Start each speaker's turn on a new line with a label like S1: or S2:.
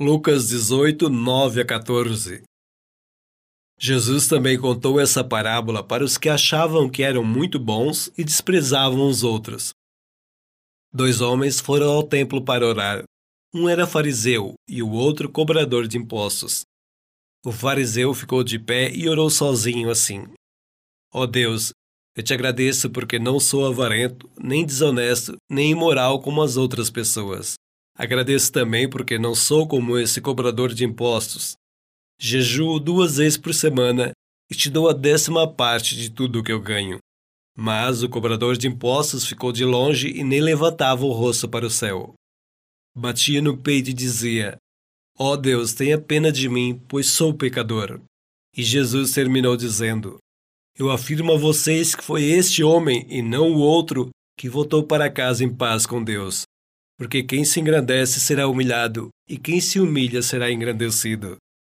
S1: Lucas 18, 9 a 14 Jesus também contou essa parábola para os que achavam que eram muito bons e desprezavam os outros. Dois homens foram ao templo para orar. Um era fariseu e o outro cobrador de impostos. O fariseu ficou de pé e orou sozinho assim: Ó oh Deus, eu te agradeço porque não sou avarento, nem desonesto, nem imoral como as outras pessoas. Agradeço também porque não sou como esse cobrador de impostos. Jejuo duas vezes por semana e te dou a décima parte de tudo o que eu ganho. Mas o cobrador de impostos ficou de longe e nem levantava o rosto para o céu. Batia no peito e dizia: Ó oh Deus, tenha pena de mim, pois sou pecador. E Jesus terminou dizendo: Eu afirmo a vocês que foi este homem e não o outro que voltou para casa em paz com Deus. Porque quem se engrandece será humilhado, e quem se humilha será engrandecido.